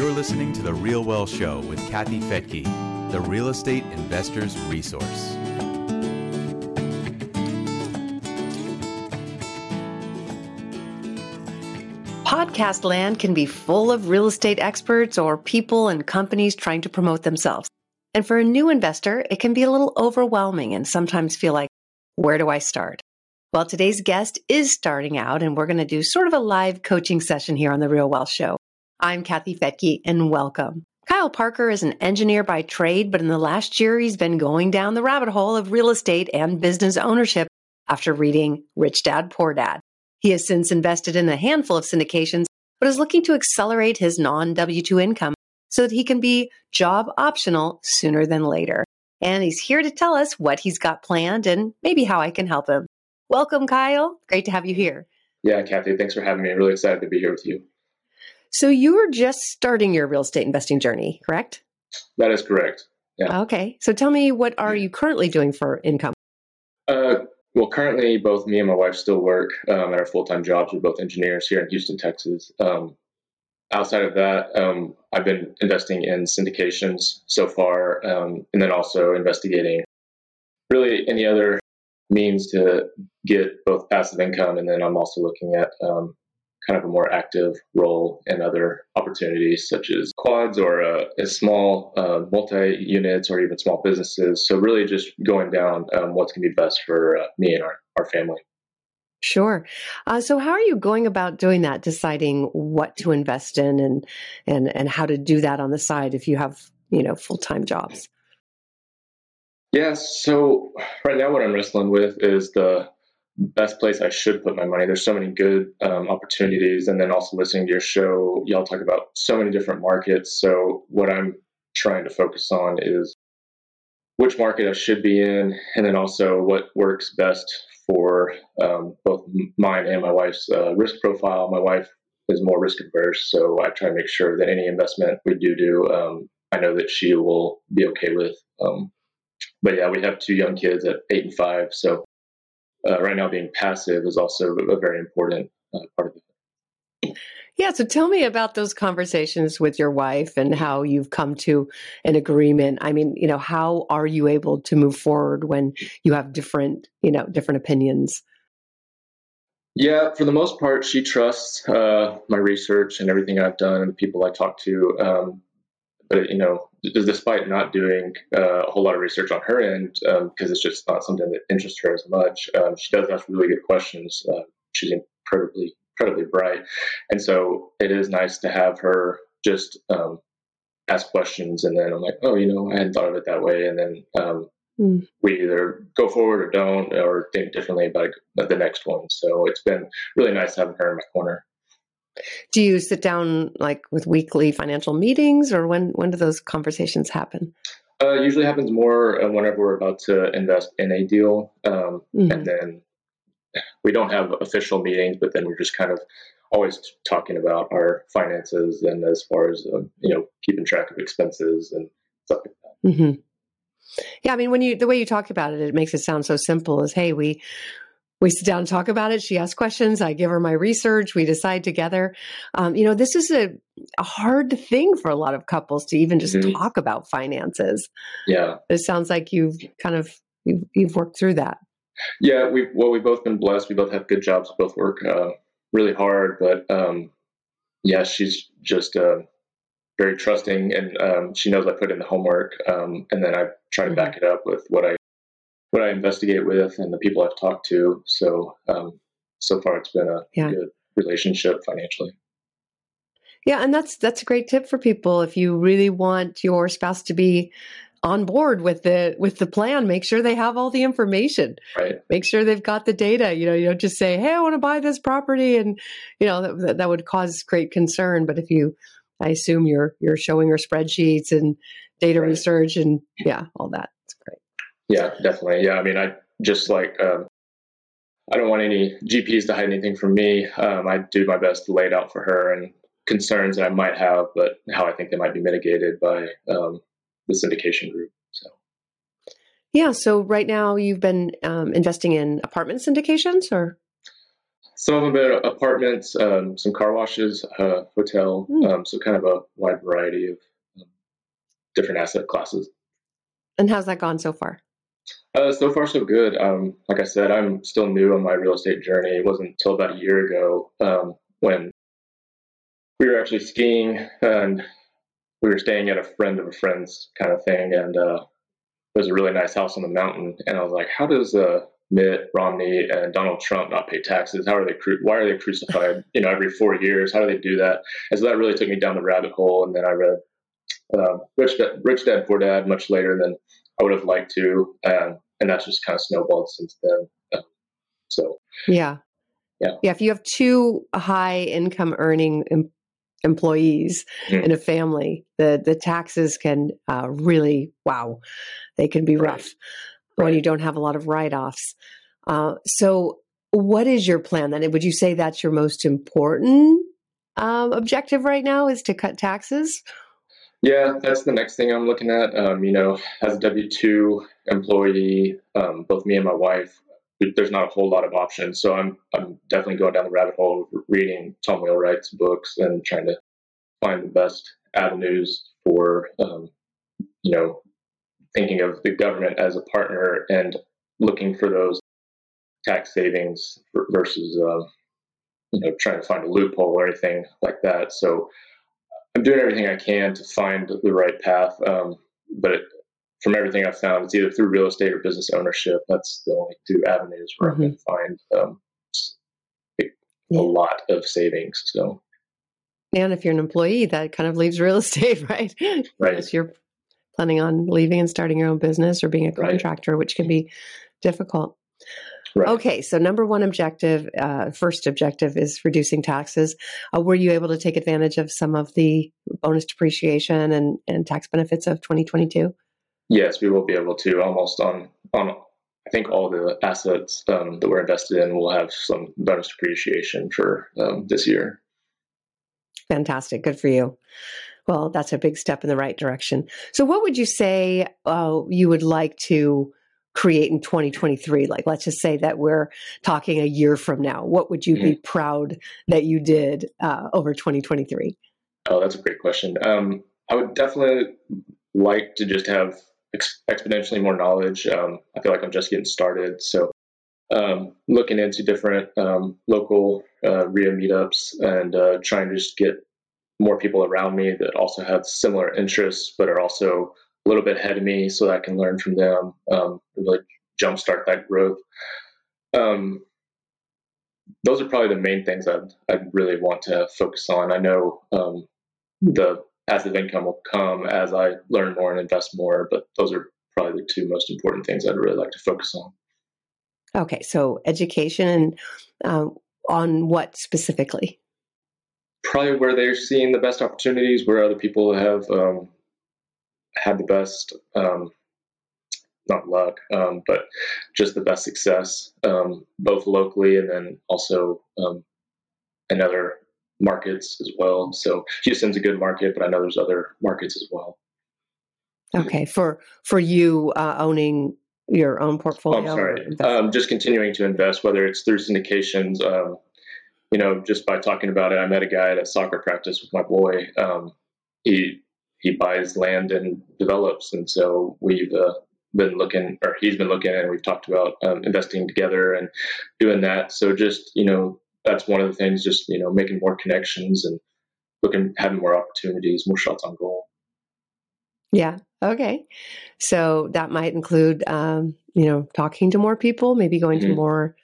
You're listening to The Real Wealth Show with Kathy Fettke, the real estate investor's resource. Podcast land can be full of real estate experts or people and companies trying to promote themselves. And for a new investor, it can be a little overwhelming and sometimes feel like, where do I start? Well, today's guest is starting out, and we're going to do sort of a live coaching session here on The Real Wealth Show. I'm Kathy Fettke, and welcome. Kyle Parker is an engineer by trade, but in the last year, he's been going down the rabbit hole of real estate and business ownership after reading Rich Dad Poor Dad. He has since invested in a handful of syndications, but is looking to accelerate his non W 2 income so that he can be job optional sooner than later. And he's here to tell us what he's got planned and maybe how I can help him. Welcome, Kyle. Great to have you here. Yeah, Kathy, thanks for having me. I'm really excited to be here with you. So, you were just starting your real estate investing journey, correct? That is correct. Yeah. Okay. So, tell me, what are you currently doing for income? Uh, well, currently, both me and my wife still work um, at our full time jobs. We're both engineers here in Houston, Texas. Um, outside of that, um, I've been investing in syndications so far, um, and then also investigating really any other means to get both passive income. And then I'm also looking at um, kind of a more active role in other opportunities such as quads or uh, small uh, multi units or even small businesses. So, really just going down um, what's going to be best for uh, me and our, our family. Sure. Uh, so, how are you going about doing that? Deciding what to invest in and and and how to do that on the side if you have you know full time jobs. Yeah. So right now, what I'm wrestling with is the best place I should put my money. There's so many good um, opportunities, and then also listening to your show, y'all talk about so many different markets. So what I'm trying to focus on is which market I should be in, and then also what works best for um, both mine and my wife's uh, risk profile. My wife is more risk averse, so I try to make sure that any investment we do do, um, I know that she will be okay with. Um, but yeah, we have two young kids at eight and five, so uh, right now being passive is also a very important uh, part of it. Yeah, so tell me about those conversations with your wife and how you've come to an agreement. I mean, you know, how are you able to move forward when you have different, you know, different opinions? Yeah, for the most part, she trusts uh, my research and everything I've done and the people I talk to. Um, but you know, despite not doing uh, a whole lot of research on her end, because um, it's just not something that interests her as much, um, she does ask really good questions. Uh, she's incredibly incredibly bright. And so it is nice to have her just um, ask questions. And then I'm like, oh, you know, I hadn't thought of it that way. And then um, mm. we either go forward or don't, or think differently about the next one. So it's been really nice having her in my corner. Do you sit down like with weekly financial meetings, or when when do those conversations happen? Uh, usually happens more uh, whenever we're about to invest in a deal, um, mm-hmm. and then we don't have official meetings, but then we're just kind of always talking about our finances and as far as um, you know keeping track of expenses and stuff like that. Mm-hmm. Yeah, I mean, when you the way you talk about it, it makes it sound so simple. As hey, we we sit down and talk about it. She asks questions. I give her my research. We decide together. Um, you know, this is a, a, hard thing for a lot of couples to even just mm-hmm. talk about finances. Yeah, it sounds like you've kind of you've, you've worked through that. Yeah, we well, we've both been blessed. We both have good jobs. We both work uh, really hard, but um, yeah, she's just uh, very trusting, and um, she knows I put in the homework, um, and then I try to back mm-hmm. it up with what I what I investigate with and the people I've talked to. So um, so far, it's been a yeah. good relationship financially. Yeah, and that's that's a great tip for people if you really want your spouse to be on board with the with the plan make sure they have all the information right make sure they've got the data you know you don't just say hey i want to buy this property and you know that, that would cause great concern but if you i assume you're you're showing her spreadsheets and data right. research and yeah all that yeah definitely yeah i mean i just like um, i don't want any GPs to hide anything from me um, i do my best to lay it out for her and concerns that i might have but how i think they might be mitigated by um, the syndication group. So. Yeah. So right now you've been um, investing in apartment syndications, or some of them been apartments, um, some car washes, uh, hotel, mm. um, so kind of a wide variety of um, different asset classes. And how's that gone so far? Uh, so far, so good. Um, like I said, I'm still new on my real estate journey. It wasn't until about a year ago um, when we were actually skiing and we were staying at a friend of a friend's kind of thing. And uh, was a really nice house on the mountain. And I was like, how does uh, Mitt Romney and Donald Trump not pay taxes? How are they? Cru- why are they crucified? You know, every four years. How do they do that? And so that really took me down the rabbit hole. And then I read uh, Rich, Dad, Rich Dad Poor Dad much later than I would have liked to, um, and that's just kind of snowballed since then. Uh, so yeah, yeah, yeah. If you have two high income earning em- employees mm. in a family, the the taxes can uh, really wow, they can be rough right. when you don't have a lot of write offs. Uh, so, what is your plan then? Would you say that's your most important um, objective right now? Is to cut taxes? Yeah, that's the next thing I'm looking at. Um, you know, as a W two employee, um, both me and my wife, there's not a whole lot of options. So I'm I'm definitely going down the rabbit hole reading Tom Wheelwright's books and trying to find the best avenues for um, you know thinking of the government as a partner and looking for those tax savings versus uh, you know trying to find a loophole or anything like that. So I'm doing everything I can to find the right path. Um, but it, from everything I've found, it's either through real estate or business ownership. That's the only two avenues where mm-hmm. I can find um, a, yeah. lot of savings. So, and if you're an employee, that kind of leaves real estate, right? Right. Unless you're planning on leaving and starting your own business or being a contractor, right. which can be difficult. Right. Okay, so number one objective, uh, first objective is reducing taxes. Uh, were you able to take advantage of some of the bonus depreciation and, and tax benefits of 2022? Yes, we will be able to almost on on I think all the assets um, that we're invested in will have some bonus depreciation for um, this year. Fantastic, good for you. Well, that's a big step in the right direction. So, what would you say uh, you would like to? Create in 2023? Like, let's just say that we're talking a year from now. What would you mm-hmm. be proud that you did uh, over 2023? Oh, that's a great question. Um, I would definitely like to just have ex- exponentially more knowledge. Um, I feel like I'm just getting started. So, um, looking into different um, local uh, REIA meetups and uh, trying to just get more people around me that also have similar interests, but are also a little bit ahead of me so that I can learn from them, um, really jumpstart that growth. Um, those are probably the main things I'd, I'd really want to focus on. I know um, the passive income will come as I learn more and invest more, but those are probably the two most important things I'd really like to focus on. Okay, so education um, on what specifically? Probably where they're seeing the best opportunities, where other people have um, had the best, um, not luck, um, but just the best success, um, both locally and then also um, in other markets as well. So Houston's a good market, but I know there's other markets as well. Okay, for for you uh, owning your own portfolio. Oh, I'm sorry. Um, just continuing to invest, whether it's through syndications. Um, you know, just by talking about it, I met a guy at a soccer practice with my boy. Um, he he buys land and develops. And so we've uh, been looking, or he's been looking, and we've talked about um, investing together and doing that. So just you know, that's one of the things. Just you know, making more connections and looking, having more opportunities, more shots on goal. Yeah. Okay. So that might include, um, you know, talking to more people, maybe going mm-hmm. to more,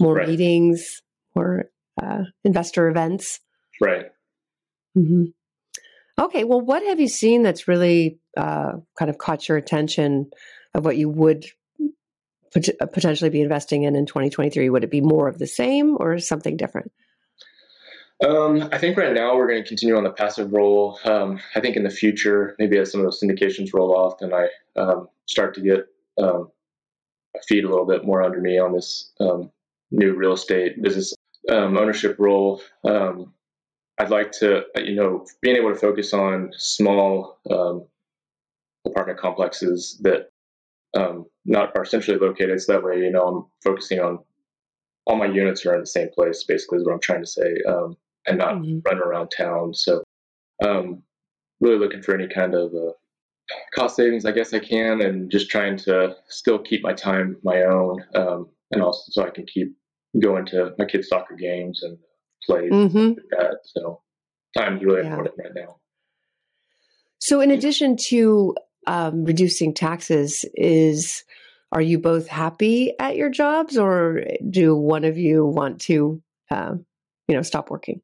more right. meetings, or uh, investor events. Right. Mm-hmm. Okay, well, what have you seen that's really uh, kind of caught your attention of what you would pot- uh, potentially be investing in in 2023? Would it be more of the same or something different? Um, I think right now we're going to continue on the passive role. Um, I think in the future, maybe as some of those syndications roll off, and I um, start to get um, a feed a little bit more under me on this um, new real estate business um, ownership role. I'd like to, you know, being able to focus on small um, apartment complexes that um, not are centrally located. So that way, you know, I'm focusing on all my units are in the same place. Basically, is what I'm trying to say, um, and not mm-hmm. run around town. So, um, really looking for any kind of uh, cost savings, I guess I can, and just trying to still keep my time my own, um, and also so I can keep going to my kids' soccer games and plays mm-hmm. like that. So, time's really yeah. important right now. So, in addition to um, reducing taxes, is are you both happy at your jobs, or do one of you want to, uh, you know, stop working?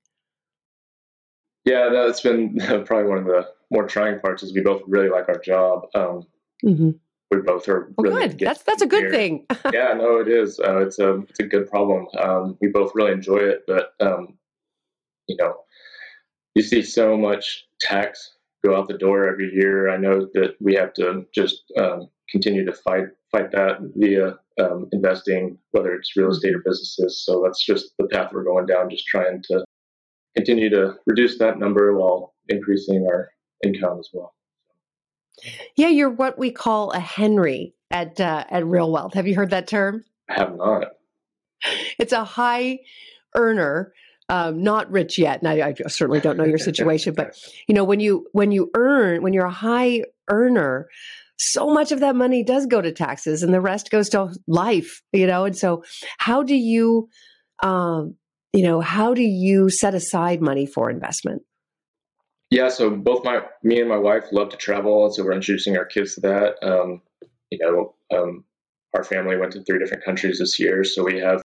Yeah, that's been probably one of the more trying parts. Is we both really like our job. Um, mm-hmm. We both are well, really good. That's that's a good here. thing. yeah, no, it is. Uh, it's a it's a good problem. Um, we both really enjoy it, but um, you know, you see so much tax go out the door every year. I know that we have to just um, continue to fight fight that via um, investing, whether it's real estate or businesses. So that's just the path we're going down. Just trying to continue to reduce that number while increasing our income as well. Yeah, you're what we call a Henry at uh, at Real Wealth. Have you heard that term? I have not. It's a high earner um, not rich yet, and I, I, certainly don't know your situation, but you know when you when you earn when you're a high earner, so much of that money does go to taxes, and the rest goes to life. You know, and so how do you, um, you know, how do you set aside money for investment? Yeah, so both my me and my wife love to travel, and so we're introducing our kids to that. Um, you know, um, our family went to three different countries this year, so we have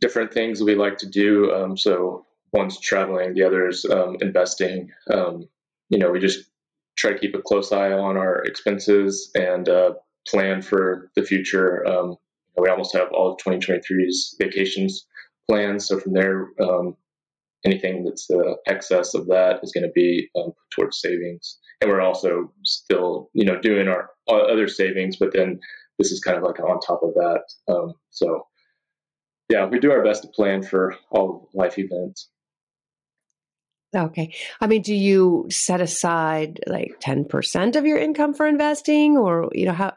different things we like to do. Um, so one's traveling, the other's um, investing. Um, you know, we just try to keep a close eye on our expenses and uh, plan for the future. Um, we almost have all of 2023's vacations planned. So from there, anything that's uh, excess of that is going to be um, put towards savings. And we're also still, you know, doing our other savings, but then this is kind of like on top of that. so yeah, we do our best to plan for all life events. Okay. I mean, do you set aside like 10% of your income for investing or, you know, how,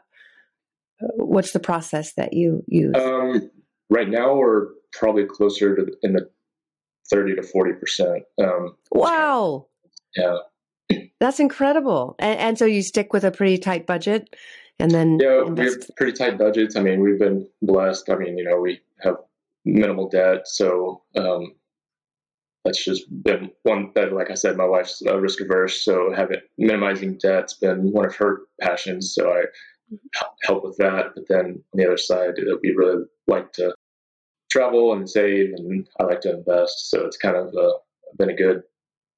what's the process that you use? Um, right now we're probably closer to in the 30 to 40%. Um, wow. Yeah. That's incredible. And, and, so you stick with a pretty tight budget and then. Yeah, invest- we have pretty tight budgets. I mean, we've been blessed. I mean, you know, we have minimal debt. So um, that's just been one that, like I said, my wife's uh, risk averse, so having minimizing debt's been one of her passions. So I help with that. But then on the other side, we really like to travel and save, and I like to invest. So it's kind of uh, been a good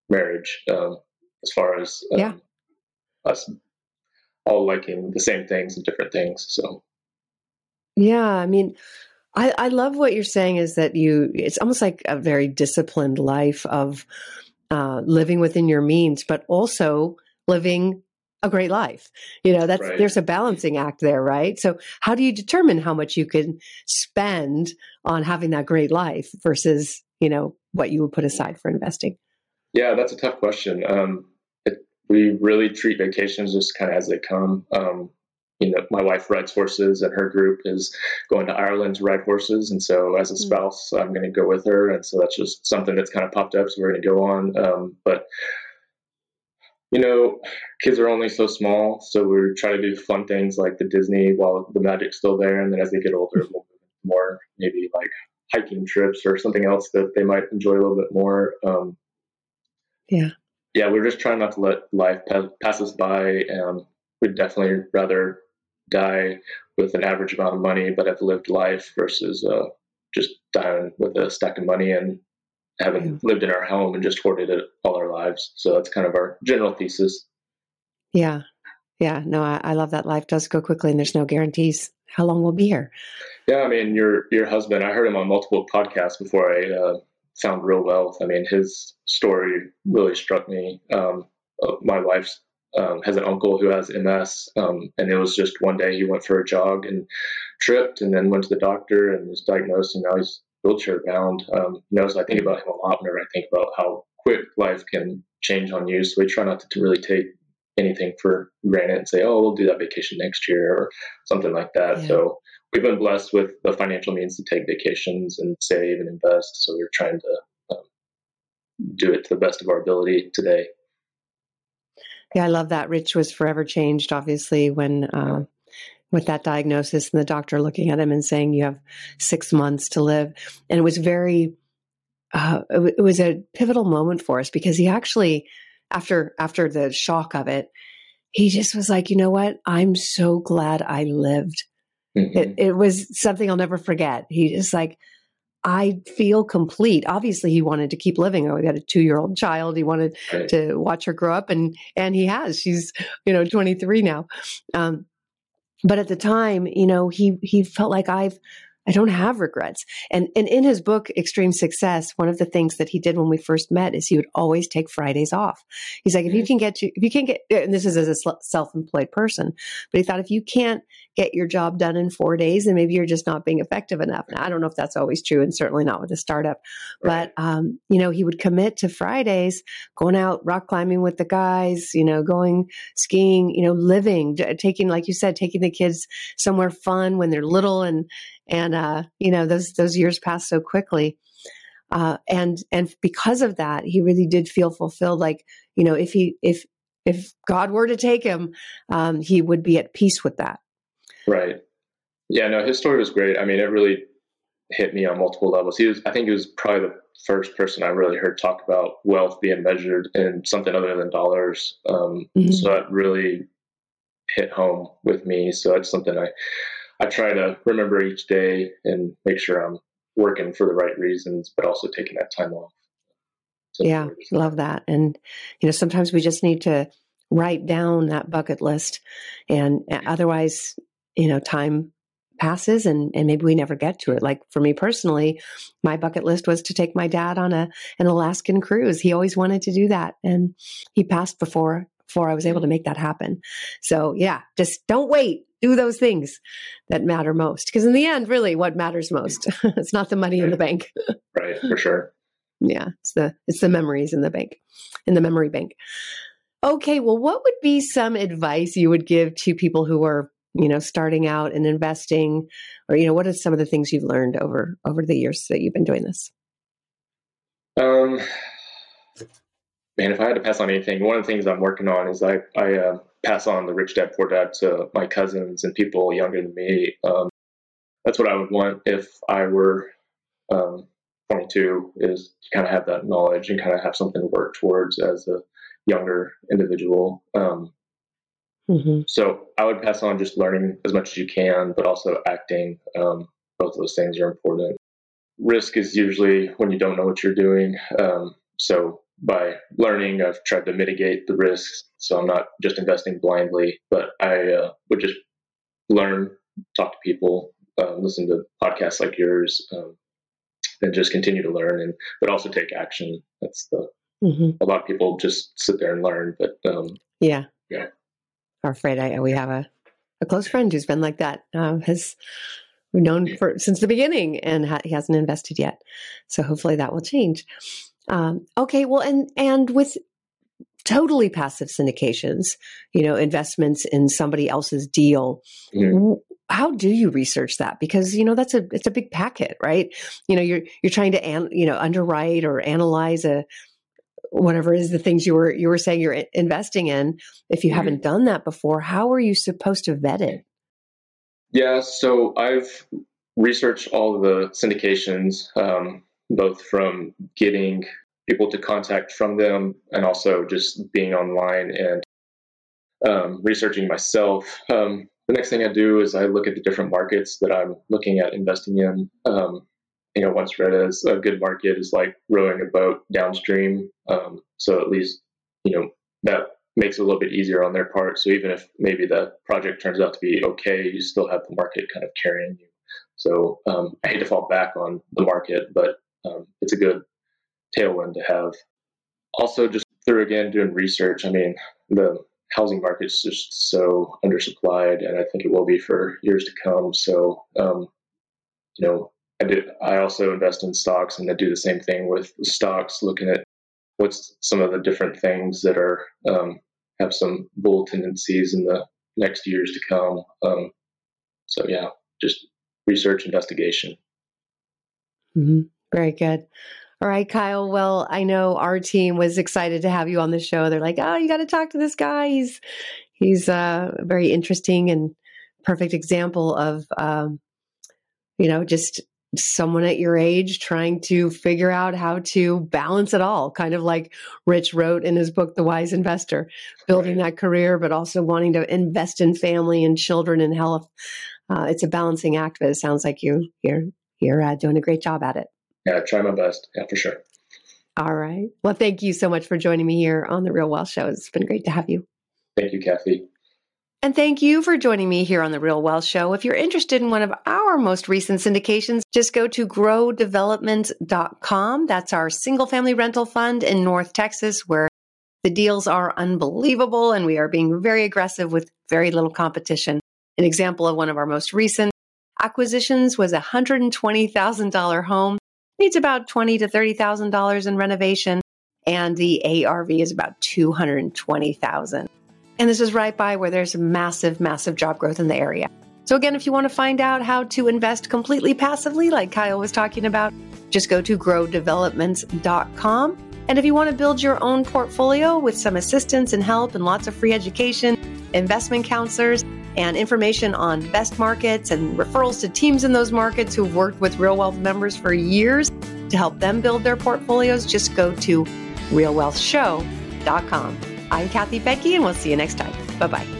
marriage um, as far as um, yeah. us all liking the same things and different things. So yeah, I mean, I, I love what you're saying is that you, it's almost like a very disciplined life of uh, living within your means, but also living a great life. You know, that's, right. there's a balancing act there, right? So how do you determine how much you can spend on having that great life versus, you know, what you would put aside for investing? Yeah, that's a tough question. Um, it, we really treat vacations just kind of as they come. Um, you know, my wife rides horses and her group is going to Ireland to ride horses. And so as a hmm. spouse, I'm going to go with her. And so that's just something that's kind of popped up. So we're going to go on. Um, but, you know, kids are only so small. So we try to do fun things like the Disney while the magic's still there. And then as they get older, we'll more maybe like hiking trips or something else that they might enjoy a little bit more. Um, yeah. Yeah, we're just trying not to let life pass us by. Um, we'd definitely rather die with an average amount of money, but have lived life versus uh, just dying with a stack of money and having yeah. lived in our home and just hoarded it all our lives. So that's kind of our general thesis. Yeah. Yeah. No, I, I love that life does go quickly and there's no guarantees how long we'll be here. Yeah. I mean, your, your husband, I heard him on multiple podcasts before I uh, found Real Wealth. I mean, his story really struck me. Um, uh, my wife's um, has an uncle who has MS, um, and it was just one day he went for a jog and tripped, and then went to the doctor and was diagnosed, and now he's wheelchair bound. Um, you know, so I think about him a lot whenever I think about how quick life can change on you. So we try not to, to really take anything for granted and say, oh, we'll do that vacation next year or something like that. Yeah. So we've been blessed with the financial means to take vacations and save and invest. So we're trying to um, do it to the best of our ability today. Yeah, I love that. Rich was forever changed, obviously, when uh, with that diagnosis and the doctor looking at him and saying you have six months to live, and it was very, uh, it, it was a pivotal moment for us because he actually, after after the shock of it, he just was like, you know what, I'm so glad I lived. Mm-hmm. It, it was something I'll never forget. He just like, I feel complete. Obviously, he wanted to keep living. Oh, he had a two year old child. He wanted right. to watch her grow up, and and he has. She's you know twenty three now. Um, but at the time, you know, he he felt like I've I don't have regrets. And and in his book Extreme Success, one of the things that he did when we first met is he would always take Fridays off. He's like, if you mm-hmm. can get you, if you can't get, and this is as a self-employed person, but he thought if you can't get your job done in four days, then maybe you're just not being effective enough. Now, I don't know if that's always true, and certainly not with a startup. Right. But um, you know, he would commit to Fridays, going out rock climbing with the guys, you know, going skiing, you know, living, taking, like you said, taking the kids somewhere fun when they're little and and uh, you know those those years pass so quickly. Uh, and and because of that, he really did feel fulfilled. Like you know, if he if if God were to take him, um, he would be at peace with that. Right. Yeah. No, his story was great. I mean, it really hit me on multiple levels. He was, I think, he was probably the first person I really heard talk about wealth being measured in something other than dollars. Um, mm-hmm. So that really hit home with me. So that's something I I try to remember each day and make sure I'm working for the right reasons, but also taking that time off. yeah, love that. And you know, sometimes we just need to write down that bucket list, and uh, otherwise, you know, time passes and, and maybe we never get to it. Like for me personally, my bucket list was to take my dad on a an Alaskan cruise. He always wanted to do that, and he passed before before I was able to make that happen. So yeah, just don't wait do those things that matter most. Because in the end, really, what matters most? it's not the money in the bank. right, for sure. Yeah, it's the it's the memories in the bank, in the memory bank. Okay, well, what would be some advice you would give to people who are, you know, starting out and investing, or you know, what are some of the things you've learned over over the years that you've been doing this? Um, man, if I had to pass on anything, one of the things I'm working on is I I uh, pass on the rich dad poor dad to my cousins and people younger than me. Um, that's what I would want if I were um, 22 is to kind of have that knowledge and kind of have something to work towards as a younger individual. Um, mm-hmm. So I would pass on just learning as much as you can, but also acting. Um, both those things are important. Risk is usually when you don't know what you're doing. Um, so by learning, I've tried to mitigate the risks. So I'm not just investing blindly, but I uh, would just learn, talk to people, uh, listen to podcasts like yours, um, and just continue to learn, and but also take action. That's the mm-hmm. a lot of people just sit there and learn, but um, yeah, yeah. I'm afraid I, we have a a close friend who's been like that. Um, has known for since the beginning, and ha- he hasn't invested yet. So hopefully that will change. Um, okay, well, and and with totally passive syndications, you know, investments in somebody else's deal. Mm-hmm. How do you research that? Because you know that's a it's a big packet, right? You know, you're you're trying to an, you know underwrite or analyze a whatever is the things you were you were saying you're investing in. If you mm-hmm. haven't done that before, how are you supposed to vet it? Yeah, so I've researched all of the syndications. Um, both from getting people to contact from them and also just being online and um, researching myself. Um, the next thing I do is I look at the different markets that I'm looking at investing in. Um, you know, once read as a good market is like rowing a boat downstream. Um, so at least, you know, that makes it a little bit easier on their part. So even if maybe the project turns out to be okay, you still have the market kind of carrying you. So um, I hate to fall back on the market, but um, it's a good tailwind to have. Also, just through again doing research, I mean, the housing market is just so undersupplied, and I think it will be for years to come. So, um, you know, I did. I also invest in stocks, and I do the same thing with stocks, looking at what's some of the different things that are um, have some bull tendencies in the next years to come. Um, so yeah, just research investigation. Mm-hmm. Very good. All right, Kyle. Well, I know our team was excited to have you on the show. They're like, "Oh, you got to talk to this guy. He's he's uh, very interesting and perfect example of um, you know just someone at your age trying to figure out how to balance it all, kind of like Rich wrote in his book, The Wise Investor, building right. that career, but also wanting to invest in family and children and health. Uh, it's a balancing act, but it sounds like you you're you're uh, doing a great job at it. Yeah, I try my best. Yeah, for sure. All right. Well, thank you so much for joining me here on the Real Wealth Show. It's been great to have you. Thank you, Kathy. And thank you for joining me here on The Real Wealth Show. If you're interested in one of our most recent syndications, just go to growdevelopment.com. That's our single family rental fund in North Texas, where the deals are unbelievable and we are being very aggressive with very little competition. An example of one of our most recent acquisitions was a $120,000 home. Needs about 20 to $30,000 in renovation and the ARV is about 220,000. And this is right by where there's massive, massive job growth in the area. So, again, if you want to find out how to invest completely passively, like Kyle was talking about, just go to growdevelopments.com. And if you want to build your own portfolio with some assistance and help and lots of free education, investment counselors, and information on best markets and referrals to teams in those markets who've worked with Real Wealth members for years to help them build their portfolios, just go to realwealthshow.com. I'm Kathy Fettke, and we'll see you next time. Bye bye.